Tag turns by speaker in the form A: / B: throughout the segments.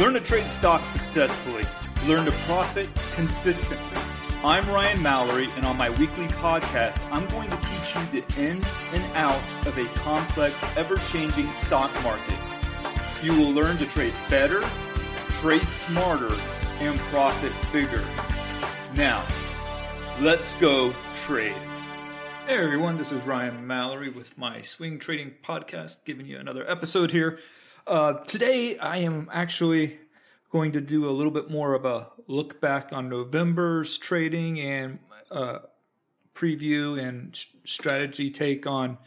A: Learn to trade stocks successfully. Learn to profit consistently. I'm Ryan Mallory, and on my weekly podcast, I'm going to teach you the ins and outs of a complex, ever changing stock market. You will learn to trade better, trade smarter, and profit bigger. Now, let's go trade. Hey everyone, this is Ryan Mallory with my Swing Trading Podcast, giving you another episode here. Uh, today, I am actually going to do a little bit more of a look back on November's trading and uh, preview and strategy take on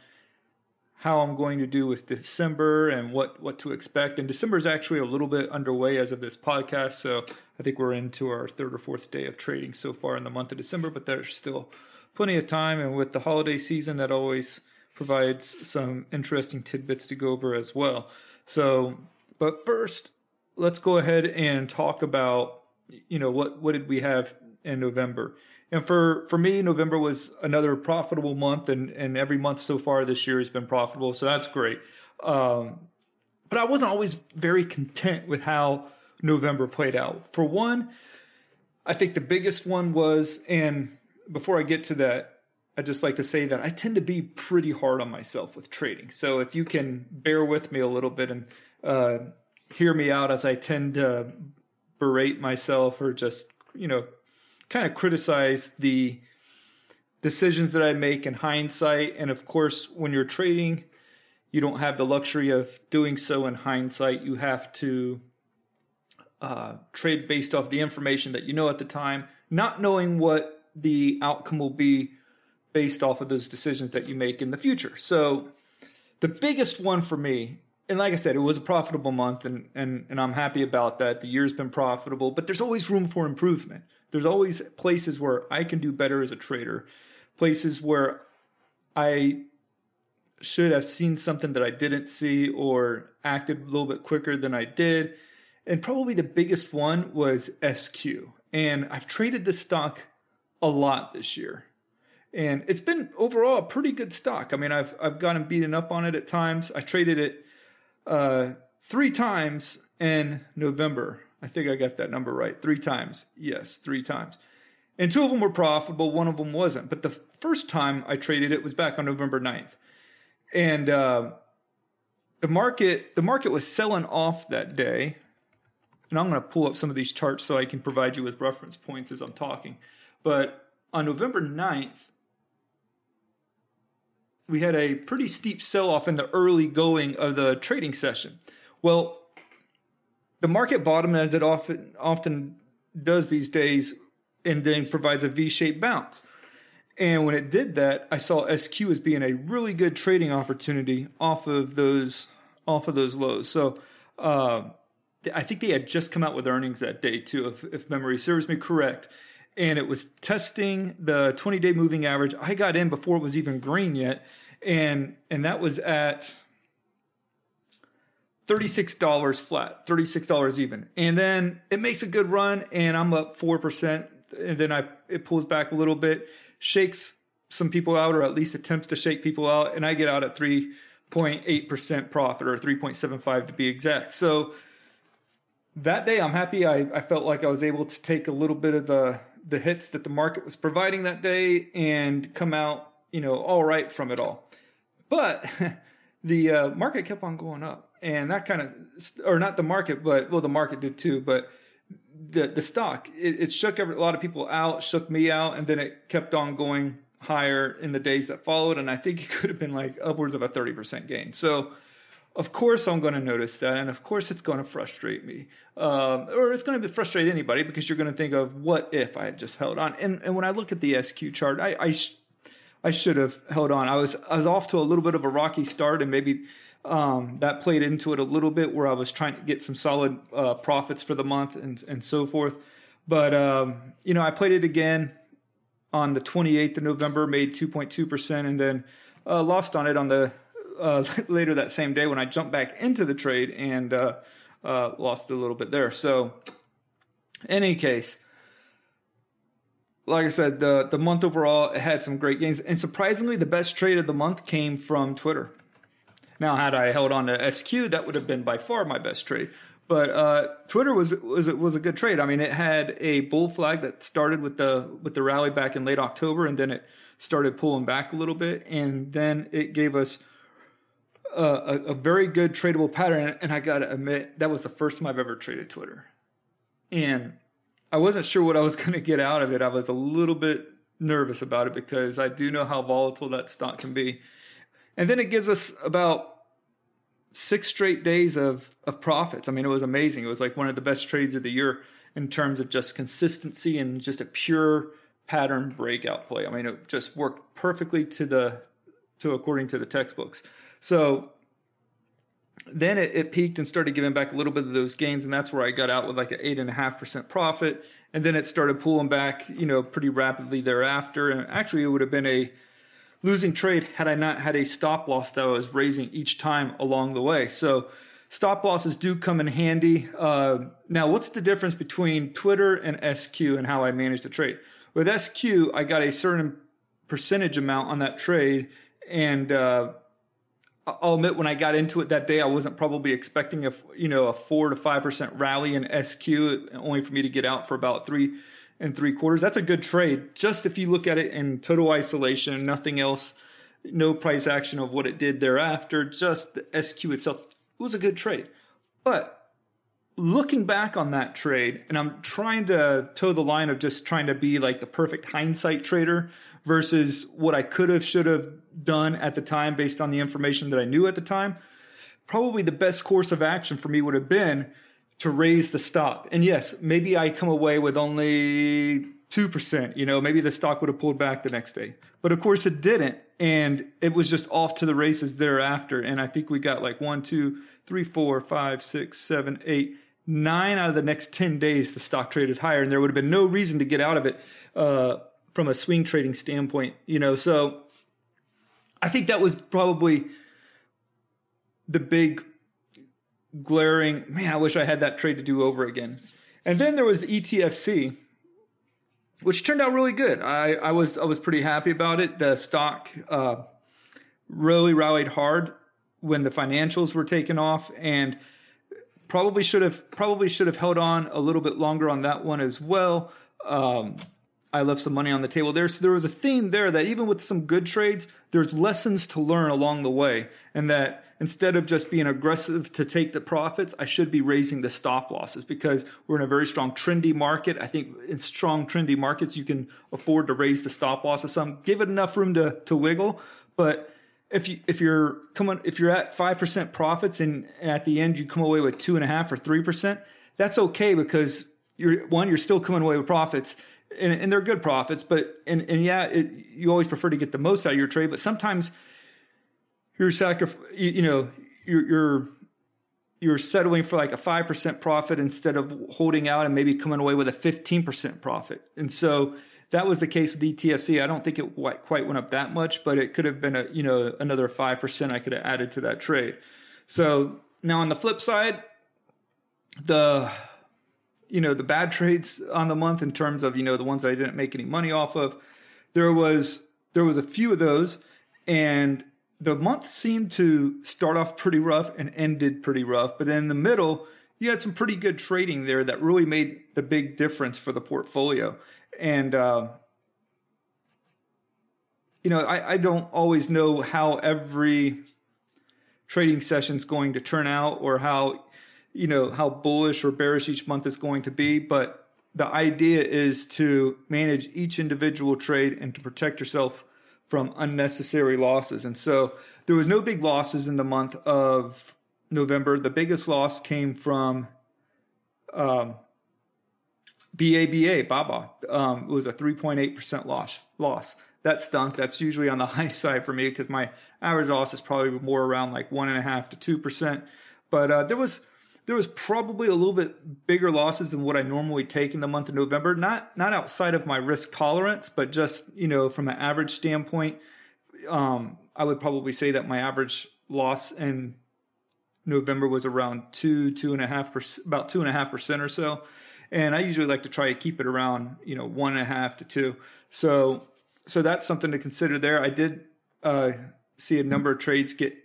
A: how I'm going to do with December and what what to expect. And December is actually a little bit underway as of this podcast, so I think we're into our third or fourth day of trading so far in the month of December. But there's still plenty of time, and with the holiday season, that always provides some interesting tidbits to go over as well. So, but first, let's go ahead and talk about you know what what did we have in November. And for for me, November was another profitable month, and and every month so far this year has been profitable, so that's great. Um, but I wasn't always very content with how November played out. For one, I think the biggest one was, and before I get to that, I just like to say that I tend to be pretty hard on myself with trading. So if you can bear with me a little bit and uh, hear me out as I tend to berate myself or just, you know, kind of criticize the decisions that I make in hindsight. And of course, when you're trading, you don't have the luxury of doing so in hindsight. You have to uh, trade based off the information that you know at the time, not knowing what the outcome will be based off of those decisions that you make in the future. So the biggest one for me, and like I said, it was a profitable month and and and I'm happy about that. The year's been profitable, but there's always room for improvement. There's always places where I can do better as a trader, places where I should have seen something that I didn't see or acted a little bit quicker than I did. And probably the biggest one was SQ. And I've traded this stock a lot this year and it's been overall a pretty good stock. I mean, I've I've gotten beaten up on it at times. I traded it uh, three times in November. I think I got that number right. Three times, yes, three times, and two of them were profitable. One of them wasn't. But the first time I traded it was back on November 9th. and uh, the market the market was selling off that day. And I'm going to pull up some of these charts so I can provide you with reference points as I'm talking. But on November 9th, we had a pretty steep sell off in the early going of the trading session. Well, the market bottomed as it often often does these days and then provides a V-shaped bounce. And when it did that, I saw SQ as being a really good trading opportunity off of those off of those lows. So uh, I think they had just come out with earnings that day too, if, if memory serves me correct. And it was testing the 20 day moving average. I got in before it was even green yet, and and that was at $36 flat, $36 even. And then it makes a good run and I'm up 4% and then I it pulls back a little bit, shakes some people out or at least attempts to shake people out and I get out at 3.8% profit or 3.75 to be exact. So that day I'm happy I, I felt like I was able to take a little bit of the the hits that the market was providing that day and come out, you know, all right from it all. But the uh, market kept on going up, and that kind of, or not the market, but well, the market did too. But the the stock it, it shook every, a lot of people out, shook me out, and then it kept on going higher in the days that followed. And I think it could have been like upwards of a thirty percent gain. So of course I'm going to notice that, and of course it's going to frustrate me, um, or it's going to frustrate anybody because you're going to think of what if I had just held on. And and when I look at the SQ chart, I I, I should have held on. I was I was off to a little bit of a rocky start, and maybe um, that played into it a little bit, where I was trying to get some solid uh, profits for the month and and so forth. But um, you know, I played it again on the 28th of November, made 2.2 percent, and then uh, lost on it on the uh, later that same day when I jumped back into the trade and uh, uh, lost a little bit there. So, in any case like I said, the the month overall had some great gains, and surprisingly, the best trade of the month came from Twitter. Now, had I held on to SQ, that would have been by far my best trade. But uh, Twitter was was was a good trade. I mean, it had a bull flag that started with the with the rally back in late October, and then it started pulling back a little bit, and then it gave us a, a, very good tradable pattern. And I got to admit, that was the first time I've ever traded Twitter, and I wasn't sure what I was going to get out of it. I was a little bit nervous about it because I do know how volatile that stock can be. And then it gives us about six straight days of of profits. I mean, it was amazing. It was like one of the best trades of the year in terms of just consistency and just a pure pattern breakout play. I mean, it just worked perfectly to the to according to the textbooks. So then it, it, peaked and started giving back a little bit of those gains, and that's where I got out with like an eight and a half percent profit. And then it started pulling back, you know, pretty rapidly thereafter. And actually, it would have been a losing trade had I not had a stop loss that I was raising each time along the way. So stop losses do come in handy. Uh, now, what's the difference between Twitter and SQ and how I manage the trade? With SQ, I got a certain percentage amount on that trade, and uh, I'll admit when I got into it that day, I wasn't probably expecting a you know a four to five percent rally in SQ, only for me to get out for about three and three quarters. That's a good trade, just if you look at it in total isolation, nothing else, no price action of what it did thereafter. Just the SQ itself it was a good trade, but looking back on that trade, and I'm trying to toe the line of just trying to be like the perfect hindsight trader versus what I could have, should have done at the time based on the information that I knew at the time. Probably the best course of action for me would have been to raise the stop. And yes, maybe I come away with only 2%, you know, maybe the stock would have pulled back the next day. But of course it didn't. And it was just off to the races thereafter. And I think we got like one, two, three, four, five, six, seven, eight, nine out of the next 10 days, the stock traded higher. And there would have been no reason to get out of it uh, from a swing trading standpoint, you know. So I think that was probably the big glaring man. I wish I had that trade to do over again. And then there was the ETFC, which turned out really good. I, I was I was pretty happy about it. The stock uh, really rallied hard when the financials were taken off, and probably should have probably should have held on a little bit longer on that one as well. Um, I left some money on the table there. So there was a theme there that even with some good trades, there's lessons to learn along the way. And that instead of just being aggressive to take the profits, I should be raising the stop losses because we're in a very strong trendy market. I think in strong trendy markets, you can afford to raise the stop losses some, give it enough room to, to wiggle. But if you if you're coming if you're at five percent profits and at the end you come away with two and a half or three percent, that's okay because you're one you're still coming away with profits and, and they're good profits, but and and yeah, it, you always prefer to get the most out of your trade, but sometimes you're sacrifice, you, you know, you're you're you're settling for like a 5% profit instead of holding out and maybe coming away with a 15% profit. And so that was the case with ETFC. I don't think it quite went up that much, but it could have been a, you know, another 5% I could have added to that trade. So now on the flip side, the you know the bad trades on the month in terms of you know the ones that I didn't make any money off of. There was there was a few of those, and the month seemed to start off pretty rough and ended pretty rough. But in the middle, you had some pretty good trading there that really made the big difference for the portfolio. And uh, you know, I, I don't always know how every trading session is going to turn out or how you know how bullish or bearish each month is going to be, but the idea is to manage each individual trade and to protect yourself from unnecessary losses. And so there was no big losses in the month of November. The biggest loss came from um, BABA, BABA. Um, it was a 3.8% loss. Loss. that stunk. That's usually on the high side for me because my average loss is probably more around like one and a half to two percent. But uh, there was there was probably a little bit bigger losses than what I normally take in the month of November. Not not outside of my risk tolerance, but just you know from an average standpoint, um, I would probably say that my average loss in November was around two two and a half percent, about two and a half percent or so. And I usually like to try to keep it around you know one and a half to two. So so that's something to consider there. I did uh, see a number of trades get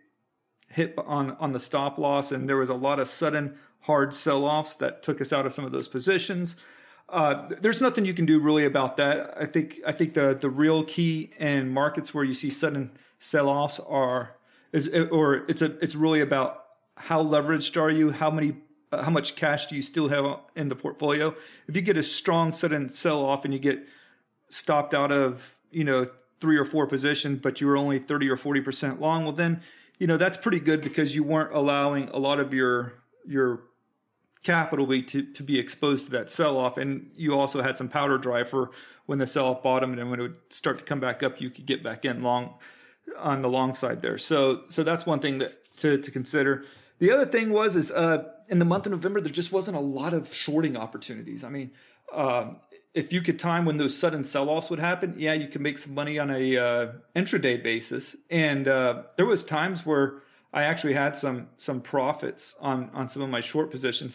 A: hit on on the stop loss, and there was a lot of sudden hard sell offs that took us out of some of those positions. Uh, there's nothing you can do really about that. I think I think the the real key in markets where you see sudden sell offs are is or it's a it's really about how leveraged are you, how many uh, how much cash do you still have in the portfolio. If you get a strong sudden sell off and you get stopped out of you know, three or four positions, but you were only 30 or 40% long, well, then, you know, that's pretty good because you weren't allowing a lot of your, your capital be to, to be exposed to that sell off. And you also had some powder dry for when the sell off bottomed and when it would start to come back up, you could get back in long on the long side there. So, so that's one thing that to, to consider. The other thing was, is, uh, in the month of November, there just wasn't a lot of shorting opportunities. I mean, um, if you could time when those sudden sell-offs would happen, yeah, you can make some money on a uh, intraday basis. And uh, there was times where I actually had some some profits on on some of my short positions.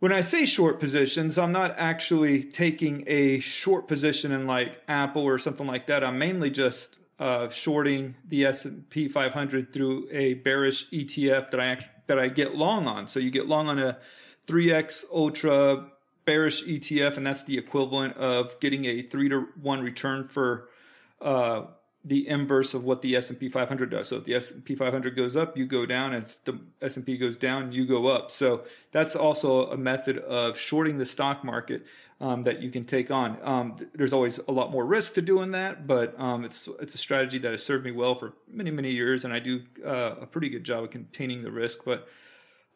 A: When I say short positions, I'm not actually taking a short position in like Apple or something like that. I'm mainly just uh, shorting the S&P 500 through a bearish ETF that I act- that I get long on. So you get long on a 3x ultra bearish ETF, and that's the equivalent of getting a three to one return for uh, the inverse of what the S&P 500 does. So if the S&P 500 goes up, you go down. If the S&P goes down, you go up. So that's also a method of shorting the stock market um, that you can take on. Um, there's always a lot more risk to doing that, but um, it's it's a strategy that has served me well for many many years, and I do uh, a pretty good job of containing the risk. But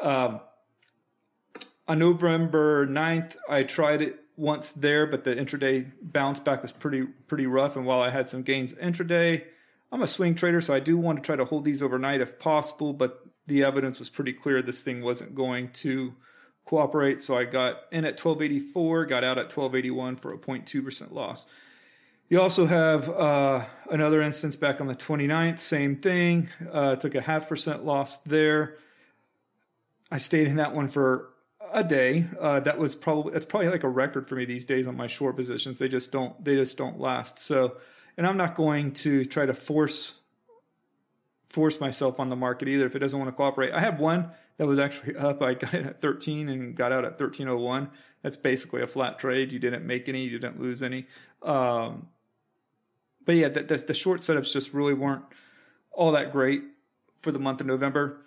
A: um, on November 9th, I tried it once there, but the intraday bounce back was pretty pretty rough. And while I had some gains intraday, I'm a swing trader, so I do want to try to hold these overnight if possible. But the evidence was pretty clear this thing wasn't going to cooperate. So I got in at 1284, got out at 1281 for a 0.2% loss. You also have uh, another instance back on the 29th, same thing. Uh, took a half percent loss there. I stayed in that one for a day. Uh, that was probably that's probably like a record for me these days on my short positions. They just don't they just don't last. So, and I'm not going to try to force force myself on the market either if it doesn't want to cooperate. I had one that was actually up. I got in at 13 and got out at 1301. That's basically a flat trade. You didn't make any, you didn't lose any. Um, but yeah, the, the, the short setups just really weren't all that great for the month of November.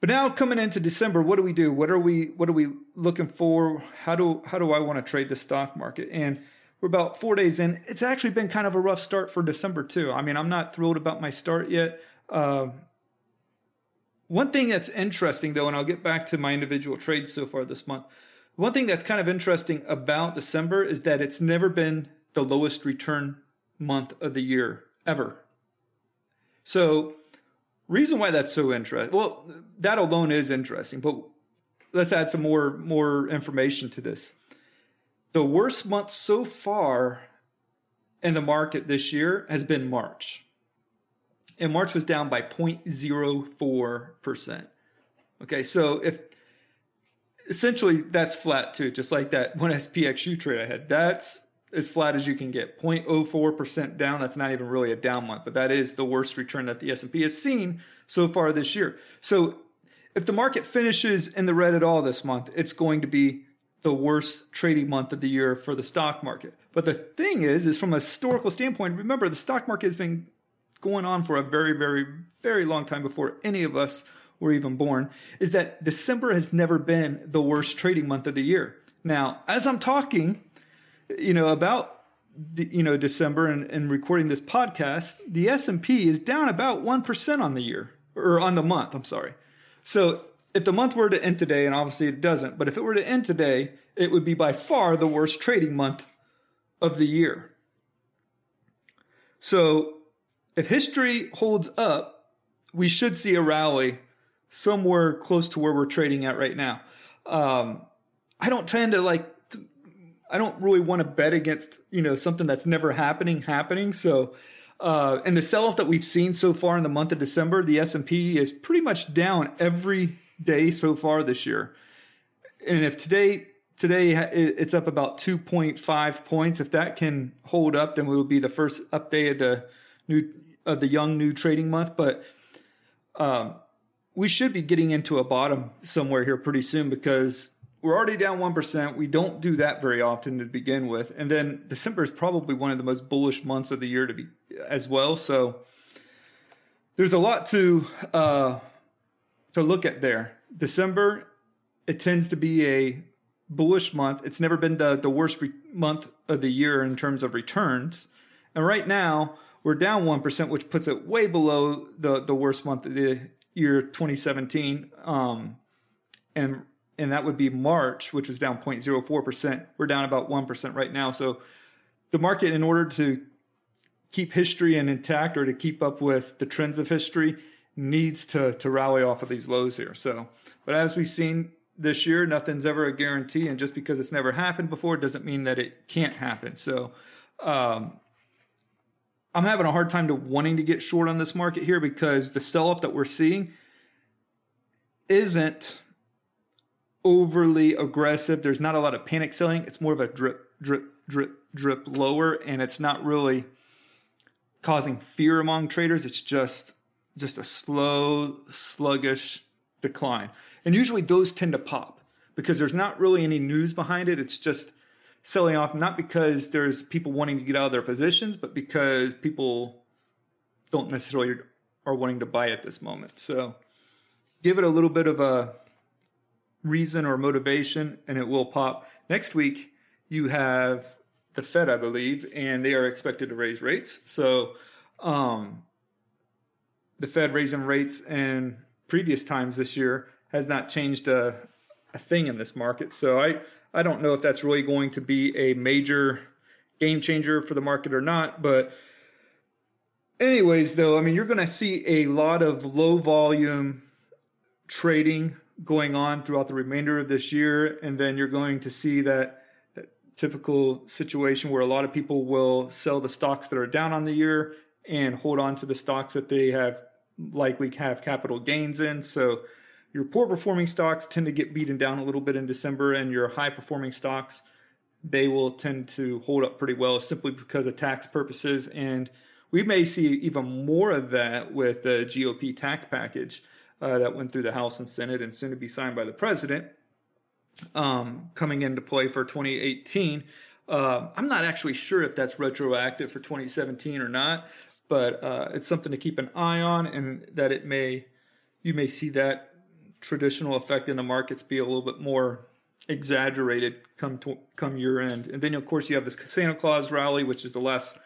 A: But now coming into December, what do we do? What are we what are we looking for? How do how do I want to trade the stock market? And we're about four days in. It's actually been kind of a rough start for December too. I mean, I'm not thrilled about my start yet. Uh, one thing that's interesting though, and I'll get back to my individual trades so far this month. One thing that's kind of interesting about December is that it's never been the lowest return month of the year ever. So Reason why that's so interesting. Well, that alone is interesting, but let's add some more more information to this. The worst month so far in the market this year has been March. And March was down by 0.04%. Okay, so if essentially that's flat too, just like that one SPXU trade I had. That's as flat as you can get. 0.04% down that's not even really a down month but that is the worst return that the s&p has seen so far this year. So if the market finishes in the red at all this month it's going to be the worst trading month of the year for the stock market. But the thing is, is from a historical standpoint, remember the stock market has been going on for a very, very, very long time before any of us were even born, is that December has never been the worst trading month of the year. Now, as I'm talking, you know, about you know December and, and recording this podcast, the S&P is down about 1% on the year or on the month, I'm sorry. So, if the month were to end today and obviously it doesn't, but if it were to end today, it would be by far the worst trading month of the year. So, if history holds up, we should see a rally somewhere close to where we're trading at right now. Um, I don't tend to like I don't really want to bet against, you know, something that's never happening happening. So, uh, and the sell-off that we've seen so far in the month of December, the S&P is pretty much down every day so far this year. And if today today it's up about 2.5 points, if that can hold up, then we will be the first up day of the new of the young new trading month. But um, we should be getting into a bottom somewhere here pretty soon because we're already down 1%. We don't do that very often to begin with. And then December is probably one of the most bullish months of the year to be as well. So there's a lot to uh, to look at there. December, it tends to be a bullish month. It's never been the, the worst re- month of the year in terms of returns. And right now, we're down 1%, which puts it way below the, the worst month of the year 2017. Um, and and that would be March, which was down 0.04%. We're down about 1% right now. So the market, in order to keep history and intact or to keep up with the trends of history, needs to, to rally off of these lows here. So, but as we've seen this year, nothing's ever a guarantee. And just because it's never happened before doesn't mean that it can't happen. So, um, I'm having a hard time to wanting to get short on this market here because the sell off that we're seeing isn't overly aggressive. There's not a lot of panic selling. It's more of a drip, drip, drip, drip lower, and it's not really causing fear among traders. It's just just a slow, sluggish decline. And usually those tend to pop because there's not really any news behind it. It's just selling off, not because there's people wanting to get out of their positions, but because people don't necessarily are wanting to buy at this moment. So give it a little bit of a reason or motivation and it will pop. Next week, you have the Fed, I believe, and they are expected to raise rates. So, um, the Fed raising rates in previous times this year has not changed a, a thing in this market. So I, I don't know if that's really going to be a major game changer for the market or not. But anyways, though, I mean, you're going to see a lot of low volume trading going on throughout the remainder of this year. And then you're going to see that, that typical situation where a lot of people will sell the stocks that are down on the year and hold on to the stocks that they have likely have capital gains in. So your poor performing stocks tend to get beaten down a little bit in December, and your high performing stocks they will tend to hold up pretty well simply because of tax purposes. And we may see even more of that with the GOP tax package uh, that went through the House and Senate and soon to be signed by the president um, coming into play for 2018. Uh, I'm not actually sure if that's retroactive for 2017 or not, but uh, it's something to keep an eye on, and that it may you may see that traditional effect in the markets be a little bit more exaggerated come to, come year end. And then of course you have this Santa Claus rally, which is the last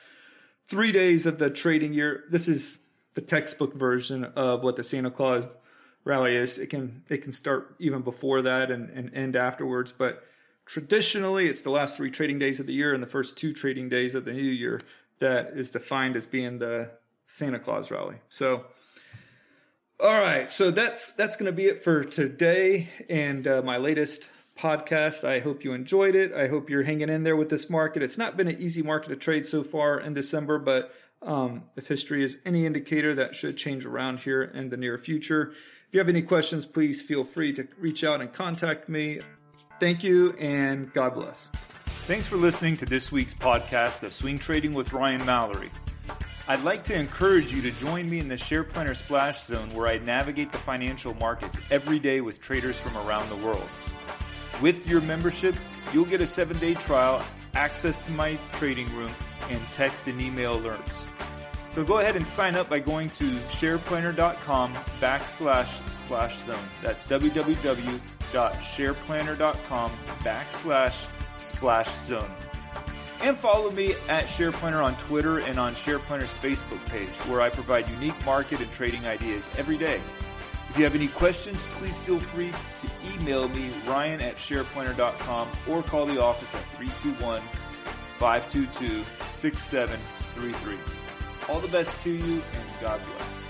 A: three days of the trading year. This is the textbook version of what the Santa Claus rally is. It can it can start even before that and, and end afterwards. But traditionally, it's the last three trading days of the year and the first two trading days of the new year that is defined as being the Santa Claus rally. So, all right, so that's that's going to be it for today and uh, my latest podcast. I hope you enjoyed it. I hope you're hanging in there with this market. It's not been an easy market to trade so far in December, but um, if history is any indicator, that should change around here in the near future. If you have any questions, please feel free to reach out and contact me. Thank you and God bless.
B: Thanks for listening to this week's podcast of Swing Trading with Ryan Mallory. I'd like to encourage you to join me in the Share Planner Splash Zone where I navigate the financial markets every day with traders from around the world. With your membership, you'll get a seven day trial
A: access to my trading room, and text and email alerts. So go ahead and sign up by going to shareplanner.com backslash splash zone. That's www.shareplanner.com backslash splash zone. And follow me at SharePlanner on Twitter and on SharePlanner's Facebook page, where I provide unique market and trading ideas every day. If you have any questions, please feel free to email me, ryan at shareplanner.com, or call the office at 321 522 6733. All the best to you, and God bless.